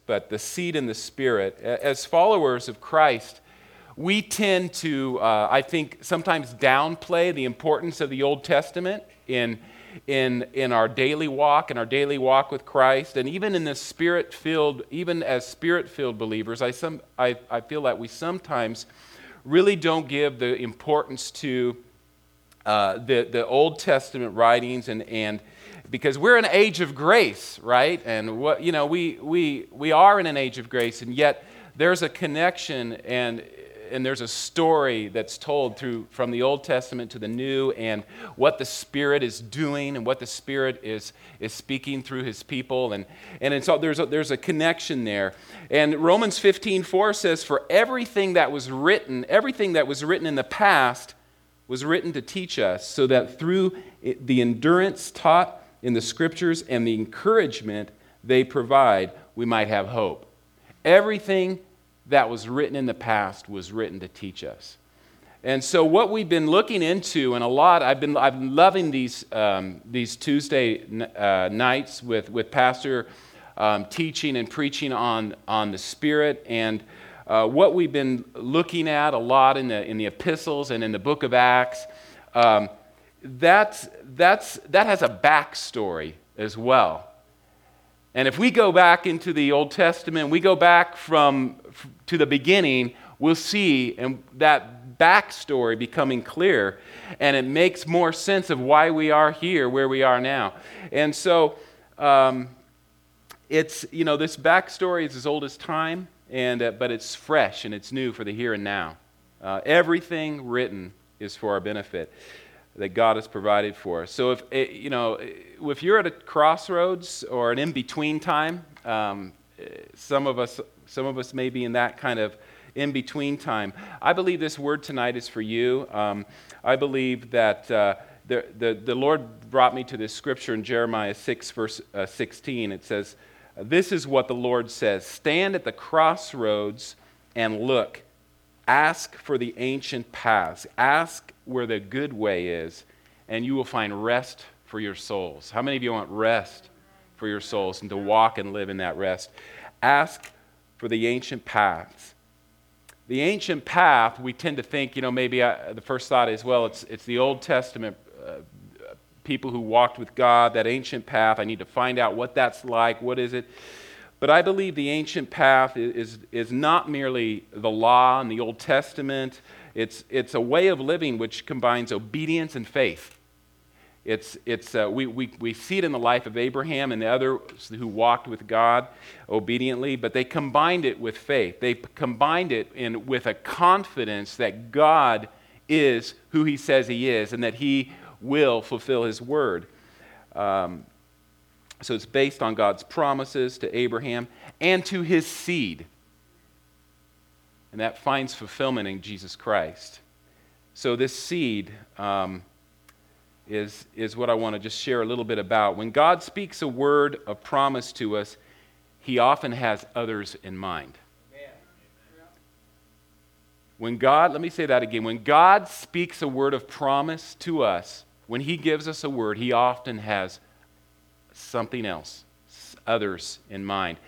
but the seed in the Spirit. As followers of Christ, we tend to, uh, I think, sometimes downplay the importance of the Old Testament in, in, in our daily walk, in our daily walk with Christ, and even in the spirit filled, even as spirit filled believers, I, some, I, I feel that we sometimes really don't give the importance to uh, the, the Old Testament writings and, and because we're an age of grace, right? And what, you know, we, we, we are in an age of grace, and yet there's a connection and and there's a story that's told through from the Old Testament to the New, and what the Spirit is doing, and what the Spirit is is speaking through His people, and and so there's a, there's a connection there. And Romans 15:4 says, "For everything that was written, everything that was written in the past, was written to teach us, so that through the endurance taught in the Scriptures and the encouragement they provide, we might have hope." Everything that was written in the past was written to teach us. And so, what we've been looking into, and a lot, I've been, I've been loving these, um, these Tuesday uh, nights with, with Pastor um, teaching and preaching on, on the Spirit. And uh, what we've been looking at a lot in the, in the epistles and in the book of Acts, um, that's, that's, that has a backstory as well. And if we go back into the Old Testament, we go back from to the beginning, we'll see and that backstory becoming clear, and it makes more sense of why we are here, where we are now. And so, um, it's you know this backstory is as old as time, and uh, but it's fresh and it's new for the here and now. Uh, everything written is for our benefit that God has provided for us. So if eh, you know, if you're at a crossroads or an in-between time, um, some of us, some of us may be in that kind of in-between time. I believe this word tonight is for you. Um, I believe that uh, the, the, the Lord brought me to this scripture in Jeremiah 6, verse uh, 16. It says, "This is what the Lord says: Stand at the crossroads and look." Ask for the ancient paths. Ask where the good way is, and you will find rest for your souls. How many of you want rest for your souls and to walk and live in that rest? Ask for the ancient paths. The ancient path, we tend to think, you know, maybe I, uh, the first thought is, well, it's, it's the Old Testament uh, people who walked with God, that ancient path. I need to find out what that's like. What is it? But I believe the ancient path is, is not merely the law and the Old Testament, it's, it's a way of living which combines obedience and faith. It's, it's, uh, we, we, we see it in the life of Abraham and the others who walked with God obediently, but they combined it with faith. They combined it in, with a confidence that God is who he says he is and that he will fulfill his word. Um, so it's based on God's promises to Abraham and to his seed. And that finds fulfillment in Jesus Christ. So this seed um, is, is what I want to just share a little bit about. When God speaks a word of promise to us, he often has others in mind. When God, let me say that again, when God speaks a word of promise to us, when he gives us a word, he often has something else, others in mind.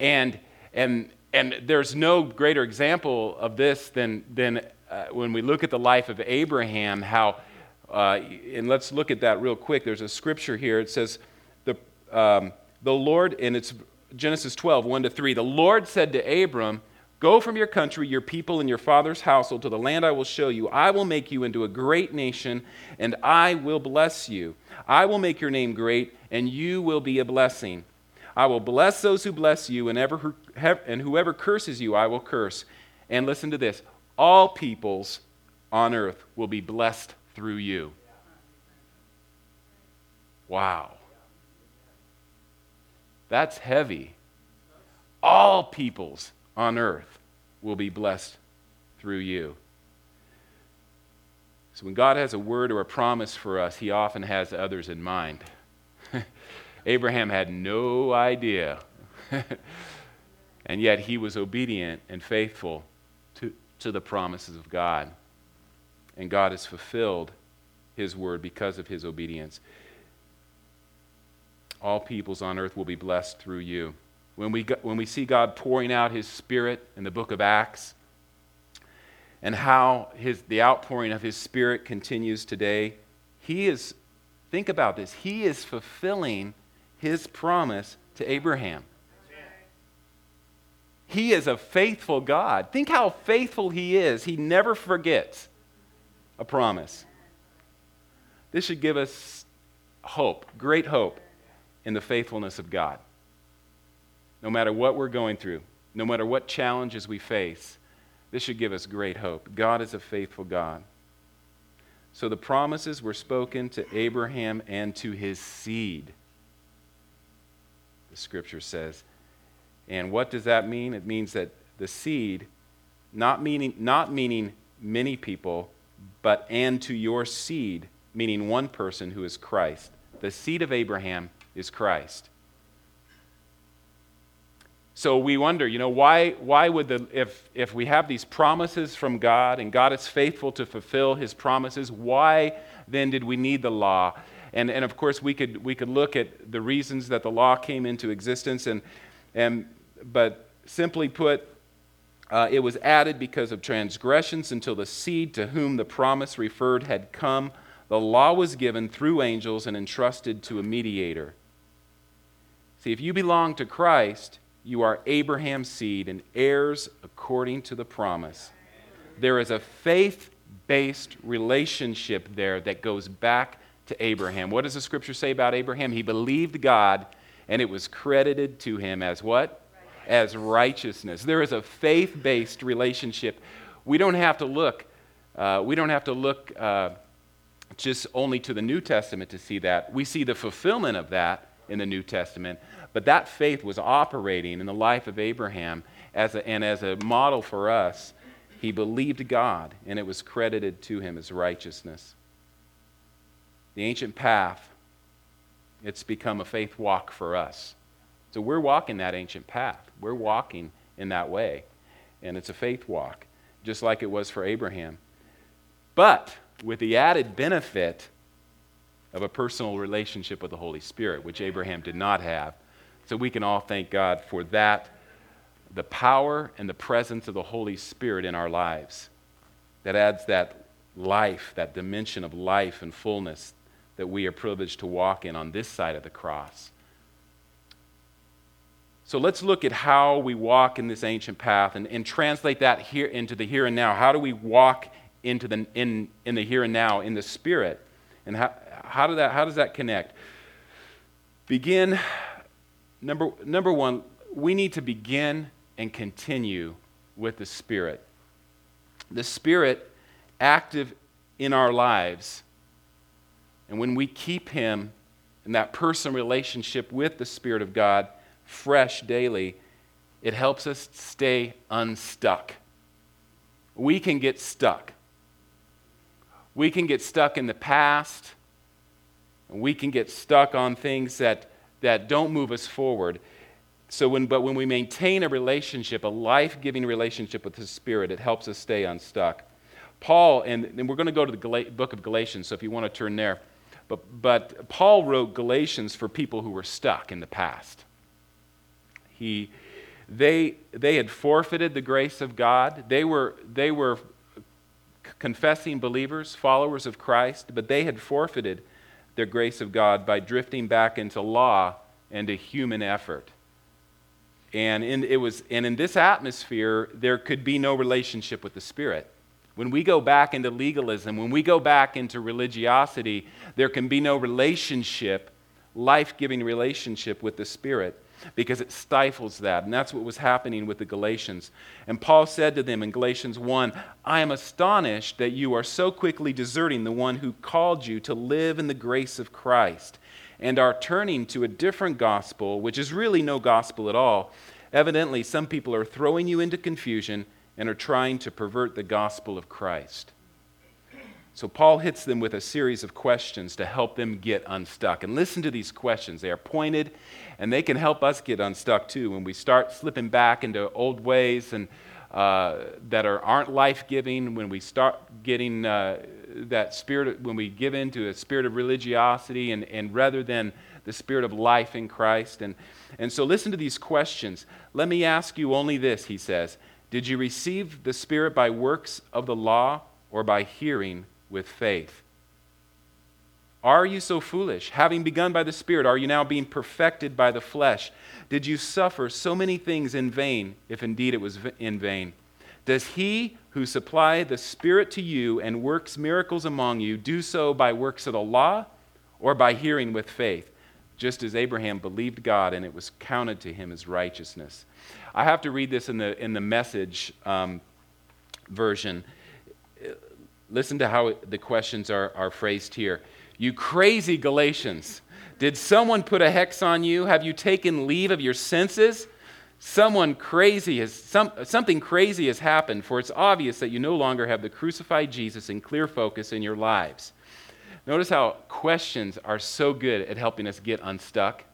And, and, and there's no greater example of this than, than uh, when we look at the life of Abraham, how, uh, and let's look at that real quick. There's a scripture here. It says, the, um, the Lord, and it's Genesis 12, 1 to 3. The Lord said to Abram, Go from your country, your people, and your father's household to the land I will show you. I will make you into a great nation, and I will bless you. I will make your name great, and you will be a blessing. I will bless those who bless you, and, ever, and whoever curses you, I will curse. And listen to this all peoples on earth will be blessed through you. Wow. That's heavy. All peoples on earth will be blessed through you. So when God has a word or a promise for us, he often has others in mind. Abraham had no idea. and yet he was obedient and faithful to, to the promises of God. And God has fulfilled his word because of his obedience. All peoples on earth will be blessed through you. When we, when we see God pouring out his spirit in the book of Acts, and how his, the outpouring of his spirit continues today, he is, think about this, he is fulfilling his promise to Abraham. He is a faithful God. Think how faithful he is. He never forgets a promise. This should give us hope, great hope, in the faithfulness of God. No matter what we're going through, no matter what challenges we face, this should give us great hope. God is a faithful God. So the promises were spoken to Abraham and to his seed, the scripture says. And what does that mean? It means that the seed, not meaning, not meaning many people, but and to your seed, meaning one person who is Christ. The seed of Abraham is Christ. So we wonder, you know, why, why would the, if, if we have these promises from God and God is faithful to fulfill his promises, why then did we need the law? And, and of course, we could, we could look at the reasons that the law came into existence, and, and, but simply put, uh, it was added because of transgressions until the seed to whom the promise referred had come. The law was given through angels and entrusted to a mediator. See, if you belong to Christ, you are Abraham's seed and heirs according to the promise. There is a faith based relationship there that goes back to Abraham. What does the scripture say about Abraham? He believed God and it was credited to him as what? As righteousness. There is a faith based relationship. We don't have to look, uh, we don't have to look uh, just only to the New Testament to see that. We see the fulfillment of that in the New Testament. But that faith was operating in the life of Abraham as a, and as a model for us. He believed God, and it was credited to him as righteousness. The ancient path, it's become a faith walk for us. So we're walking that ancient path. We're walking in that way. And it's a faith walk, just like it was for Abraham. But with the added benefit of a personal relationship with the Holy Spirit, which Abraham did not have. So we can all thank God for that, the power and the presence of the Holy Spirit in our lives. That adds that life, that dimension of life and fullness that we are privileged to walk in on this side of the cross. So let's look at how we walk in this ancient path and, and translate that here into the here and now. How do we walk into the, in, in the here and now in the Spirit? And how, how, do that, how does that connect? Begin Number, number one, we need to begin and continue with the Spirit. The Spirit active in our lives. And when we keep Him in that personal relationship with the Spirit of God fresh daily, it helps us stay unstuck. We can get stuck. We can get stuck in the past. We can get stuck on things that that don't move us forward. So when, but when we maintain a relationship, a life giving relationship with the Spirit, it helps us stay unstuck. Paul, and, and we're going to go to the Gal- book of Galatians, so if you want to turn there. But, but Paul wrote Galatians for people who were stuck in the past. He, they, they had forfeited the grace of God. They were, they were confessing believers, followers of Christ, but they had forfeited their grace of God by drifting back into law and a human effort. And in, it was, and in this atmosphere, there could be no relationship with the Spirit. When we go back into legalism, when we go back into religiosity, there can be no relationship, life giving relationship with the Spirit because it stifles that. And that's what was happening with the Galatians. And Paul said to them in Galatians 1 I am astonished that you are so quickly deserting the one who called you to live in the grace of Christ and are turning to a different gospel, which is really no gospel at all. Evidently, some people are throwing you into confusion and are trying to pervert the gospel of Christ. So Paul hits them with a series of questions to help them get unstuck. And listen to these questions. They are pointed and they can help us get unstuck too when we start slipping back into old ways and uh, that are, aren't life giving, when we start getting uh, that spirit, when we give into a spirit of religiosity, and, and rather than the spirit of life in Christ. And, and so listen to these questions. Let me ask you only this, he says. Did you receive the Spirit by works of the law or by hearing with faith? Are you so foolish? Having begun by the Spirit, are you now being perfected by the flesh? Did you suffer so many things in vain, if indeed it was in vain? Does he who supplied the Spirit to you and works miracles among you do so by works of the law or by hearing with faith? Just as Abraham believed God and it was counted to him as righteousness. I have to read this in the, in the message um, version. Listen to how the questions are, are phrased here. You crazy Galatians. Did someone put a hex on you? Have you taken leave of your senses? Someone crazy has some, something crazy has happened, for it's obvious that you no longer have the crucified Jesus in clear focus in your lives. Notice how questions are so good at helping us get unstuck.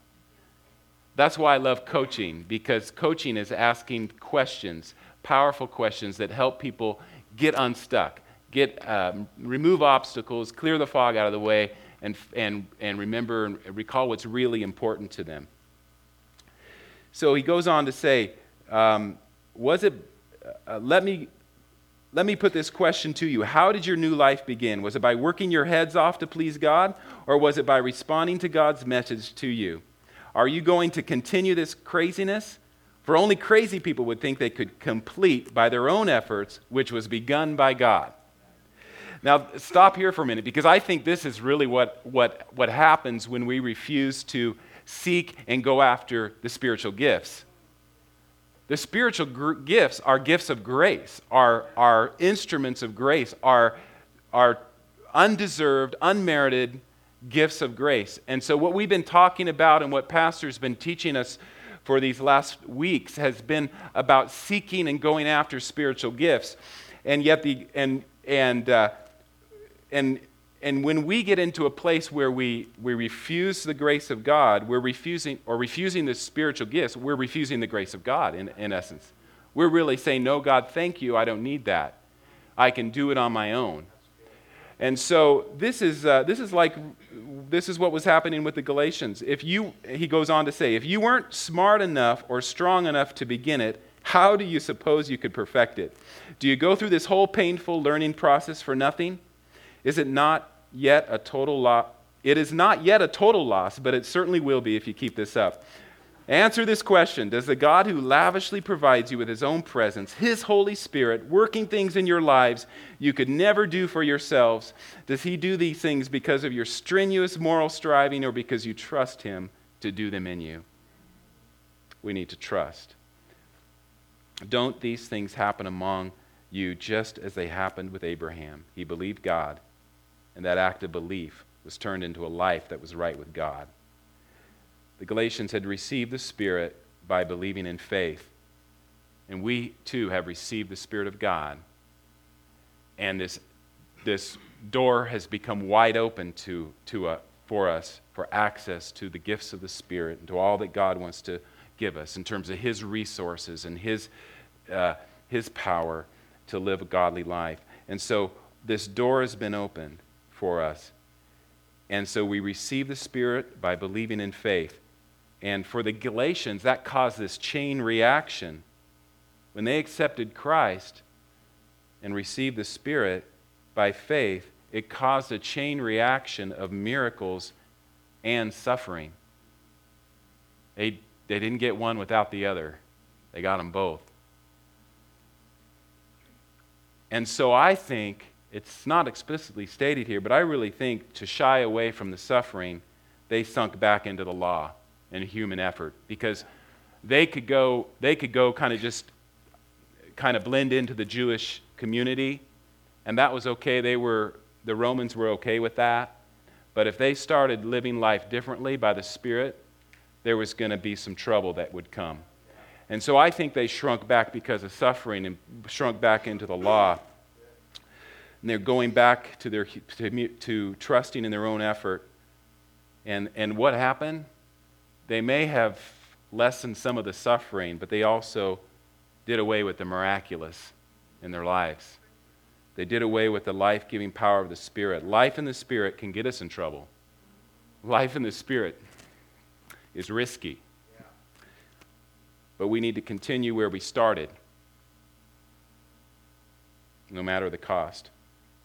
That's why I love coaching, because coaching is asking questions, powerful questions that help people get unstuck get, um, remove obstacles, clear the fog out of the way, and, and, and remember and recall what's really important to them. So he goes on to say, um, was it, uh, let me, let me put this question to you. How did your new life begin? Was it by working your heads off to please God, or was it by responding to God's message to you? Are you going to continue this craziness? For only crazy people would think they could complete by their own efforts, which was begun by God. Now, stop here for a minute because I think this is really what, what, what happens when we refuse to seek and go after the spiritual gifts. The spiritual gr- gifts are gifts of grace, are, are instruments of grace, are, are undeserved, unmerited gifts of grace. And so, what we've been talking about and what Pastor's been teaching us for these last weeks has been about seeking and going after spiritual gifts. And yet, the, and, and uh, and, and when we get into a place where we, we refuse the grace of God, we're refusing, or refusing the spiritual gifts, we're refusing the grace of God in, in essence. We're really saying, No, God, thank you. I don't need that. I can do it on my own. And so this is, uh, this is like, this is what was happening with the Galatians. If you, he goes on to say, if you weren't smart enough or strong enough to begin it, how do you suppose you could perfect it? Do you go through this whole painful learning process for nothing? Is it not yet a total loss? It is not yet a total loss, but it certainly will be if you keep this up. Answer this question Does the God who lavishly provides you with his own presence, his Holy Spirit, working things in your lives you could never do for yourselves, does he do these things because of your strenuous moral striving or because you trust him to do them in you? We need to trust. Don't these things happen among you just as they happened with Abraham? He believed God and that act of belief was turned into a life that was right with God. The Galatians had received the Spirit by believing in faith. And we too have received the Spirit of God. And this, this door has become wide open to, to a, for us for access to the gifts of the Spirit and to all that God wants to give us in terms of His resources and His, uh, his power to live a godly life. And so this door has been opened for us. And so we receive the Spirit by believing in faith. And for the Galatians, that caused this chain reaction. When they accepted Christ and received the Spirit by faith, it caused a chain reaction of miracles and suffering. They, they didn't get one without the other, they got them both. And so I think it's not explicitly stated here, but I really think to shy away from the suffering, they sunk back into the law and human effort because they could go, they could go kind of just kind of blend into the Jewish community, and that was okay. They were, the Romans were okay with that. But if they started living life differently by the Spirit, there was going to be some trouble that would come. And so I think they shrunk back because of suffering and shrunk back into the law and they're going back to, their, to, to trusting in their own effort. And, and what happened? They may have lessened some of the suffering, but they also did away with the miraculous in their lives. They did away with the life giving power of the Spirit. Life in the Spirit can get us in trouble. Life in the Spirit is risky. But we need to continue where we started, no matter the cost.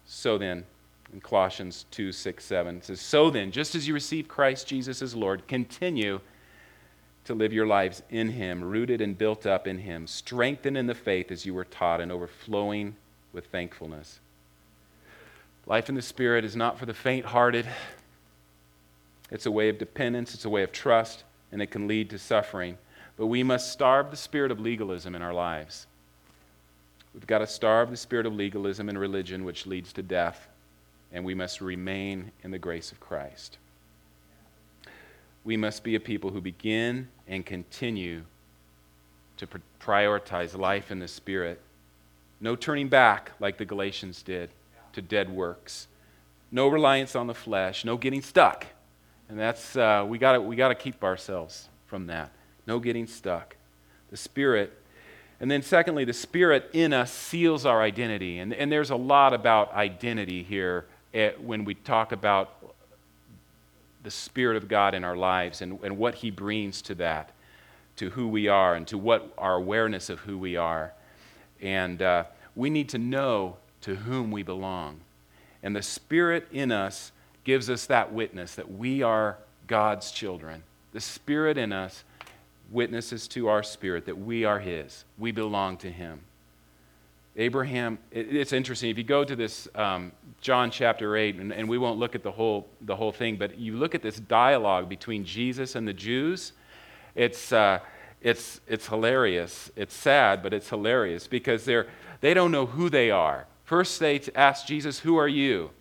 So then, in Colossians 2 6, 7, it says, So then, just as you receive Christ Jesus as Lord, continue to live your lives in Him, rooted and built up in Him, strengthened in the faith as you were taught, and overflowing with thankfulness. Life in the Spirit is not for the faint hearted. It's a way of dependence, it's a way of trust, and it can lead to suffering. But we must starve the spirit of legalism in our lives. We've got to starve the spirit of legalism and religion, which leads to death, and we must remain in the grace of Christ. We must be a people who begin and continue to prioritize life in the Spirit. No turning back like the Galatians did to dead works. No reliance on the flesh. No getting stuck. And that's, uh, we got we to keep ourselves from that. No getting stuck. The Spirit. And then, secondly, the Spirit in us seals our identity. And, and there's a lot about identity here at, when we talk about the Spirit of God in our lives and, and what He brings to that, to who we are, and to what our awareness of who we are. And uh, we need to know to whom we belong. And the Spirit in us gives us that witness that we are God's children. The Spirit in us witnesses to our spirit that we are His, we belong to Him. Abraham, it's interesting. If you go to this um, John chapter 8, and, and, we won't look at the whole, the whole thing, but you look at this dialogue between Jesus and the Jews, it's, uh, it's, it's hilarious. It's sad, but it's hilarious because they're, they don't know who they are. First, they ask Jesus, Who are you?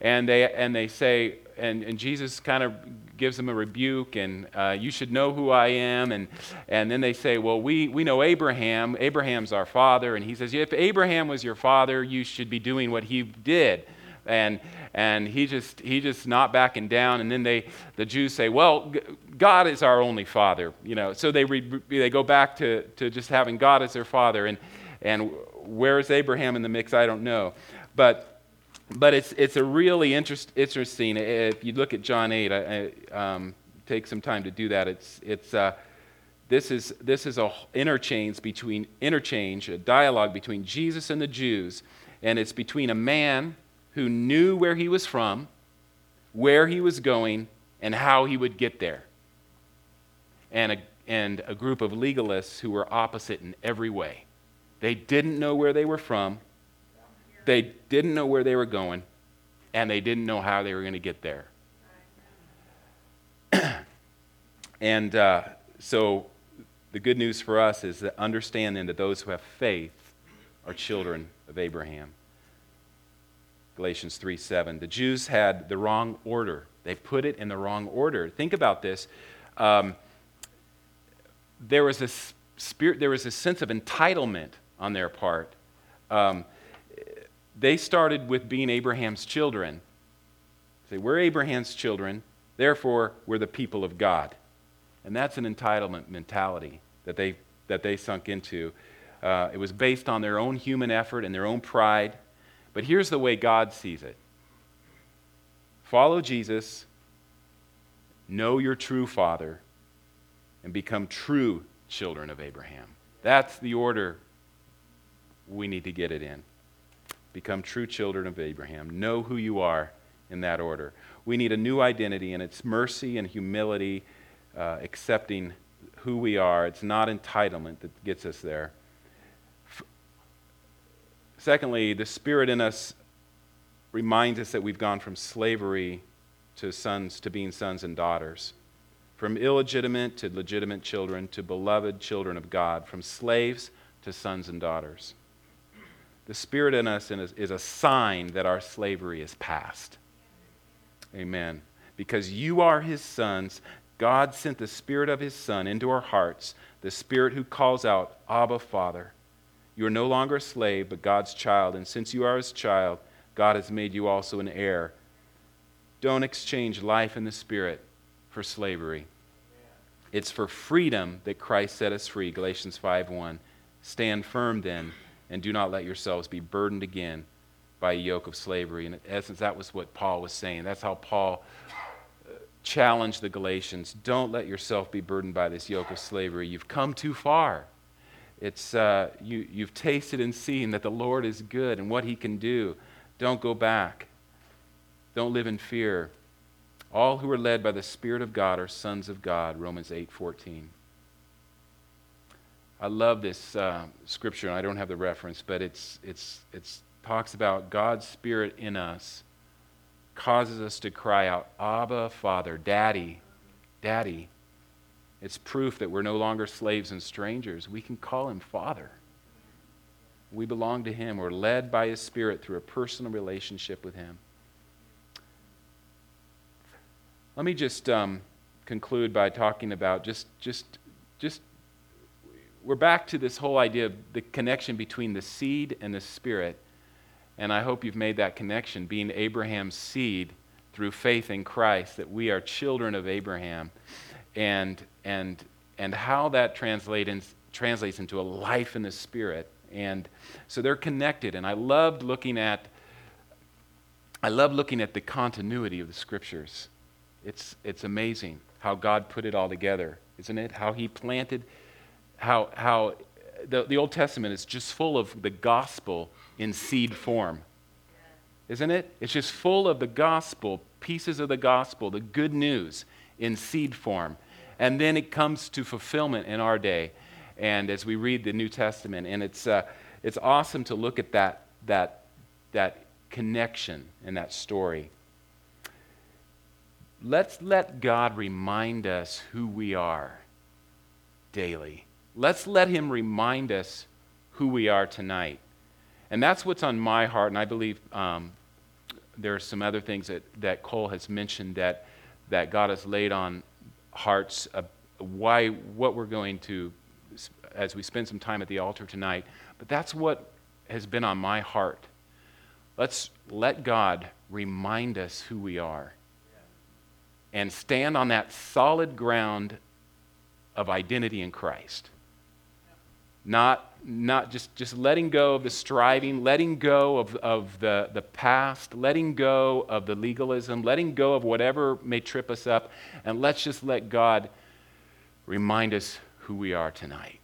And they, and they say, and, and Jesus kind of gives them a rebuke, and uh, you should know who I am. And, and then they say, Well, we, we know Abraham. Abraham's our father. And he says, If Abraham was your father, you should be doing what he did. And, and he just he just not backing down and then they the jews say well god is our only father you know so they re, they go back to, to just having god as their father and and where's abraham in the mix i don't know but but it's, it's a really interest, interesting. If you look at John 8, I, I um, take some time to do that. It's, it's, uh, this is, this is a interchange between interchange, a dialogue between Jesus and the Jews, and it's between a man who knew where he was from, where he was going, and how he would get there, and a, and a group of legalists who were opposite in every way. They didn't know where they were from, they didn't know where they were going, and they didn't know how they were going to get there. and uh, so the good news for us is that understanding that those who have faith are children of Abraham. Galatians 3 7. The Jews had the wrong order. They put it in the wrong order. Think about this. Um, there was a spirit, there was a sense of entitlement on their part. Um, they started with being Abraham's children. Say, we're Abraham's children, therefore we're the people of God. And that's an entitlement mentality that they, that they sunk into. Uh, it was based on their own human effort and their own pride. But here's the way God sees it follow Jesus, know your true father, and become true children of Abraham. That's the order we need to get it in become true children of Abraham. Know who you are in that order. We need a new identity, and it's mercy and humility, uh, accepting who we are. It's not entitlement that gets us there. F- Secondly, the Spirit in us reminds us that we've gone from slavery to sons to being sons and daughters, from illegitimate to legitimate children to beloved children of God, from slaves to sons and daughters. The Spirit in us is a sign that our slavery is past. Amen. Because you are His sons, God sent the Spirit of His Son into our hearts, the Spirit who calls out, Abba, Father. You are no longer a slave, but God's child. And since you are His child, God has made you also an heir. Don't exchange life in the Spirit for slavery. It's for freedom that Christ set us free. Galatians 5:1. Stand firm then and do not let yourselves be burdened again by a yoke of slavery. And in essence, that was what Paul was saying. That's how Paul challenged the Galatians don't let yourself be burdened by this yoke of slavery. You've come too far. It's, uh, you, you've tasted and seen that the Lord is good and what he can do. Don't go back. Don't live in fear. All who are led by the Spirit of God are sons of God, Romans 8 14. I love this uh, scripture, and I don't have the reference, but it's, it's, it's talks about God's Spirit in us causes us to cry out, Abba, Father, Daddy, Daddy. It's proof that we're no longer slaves and strangers. We can call him Father. We belong to him. We're led by his Spirit through a personal relationship with him. Let me just um, conclude by talking about just, just, just, we're back to this whole idea of the connection between the seed and the Spirit. And I hope you've made that connection, being Abraham's seed through faith in Christ, that we are children of Abraham and, and, and how that translate in, translates into a life in the Spirit. And so they're connected. And I loved looking at, I love looking at the continuity of the scriptures. It's, it's amazing how God put it all together, isn't it? How he planted, how, how the, the Old Testament is just full of the gospel in seed form. Isn't it? It's just full of the gospel, pieces of the gospel, the good news in seed form. And then it comes to fulfillment in our day. And as we read the New Testament, and it's, uh, it's awesome to look at that, that, that connection and that story. Let's let God remind us who we are daily. Let's let Him remind us who we are tonight. And that's what's on my heart, and I believe um, there are some other things that, that Cole has mentioned that, that God has laid on hearts of why what we're going to as we spend some time at the altar tonight. But that's what has been on my heart. Let's let god remind us who we are and stand on that solid ground of identity in christ not not just, just letting go of the striving, letting go of, of the, the past, letting go of the legalism, letting go of whatever may trip us up, and let's just let God remind us who we are tonight.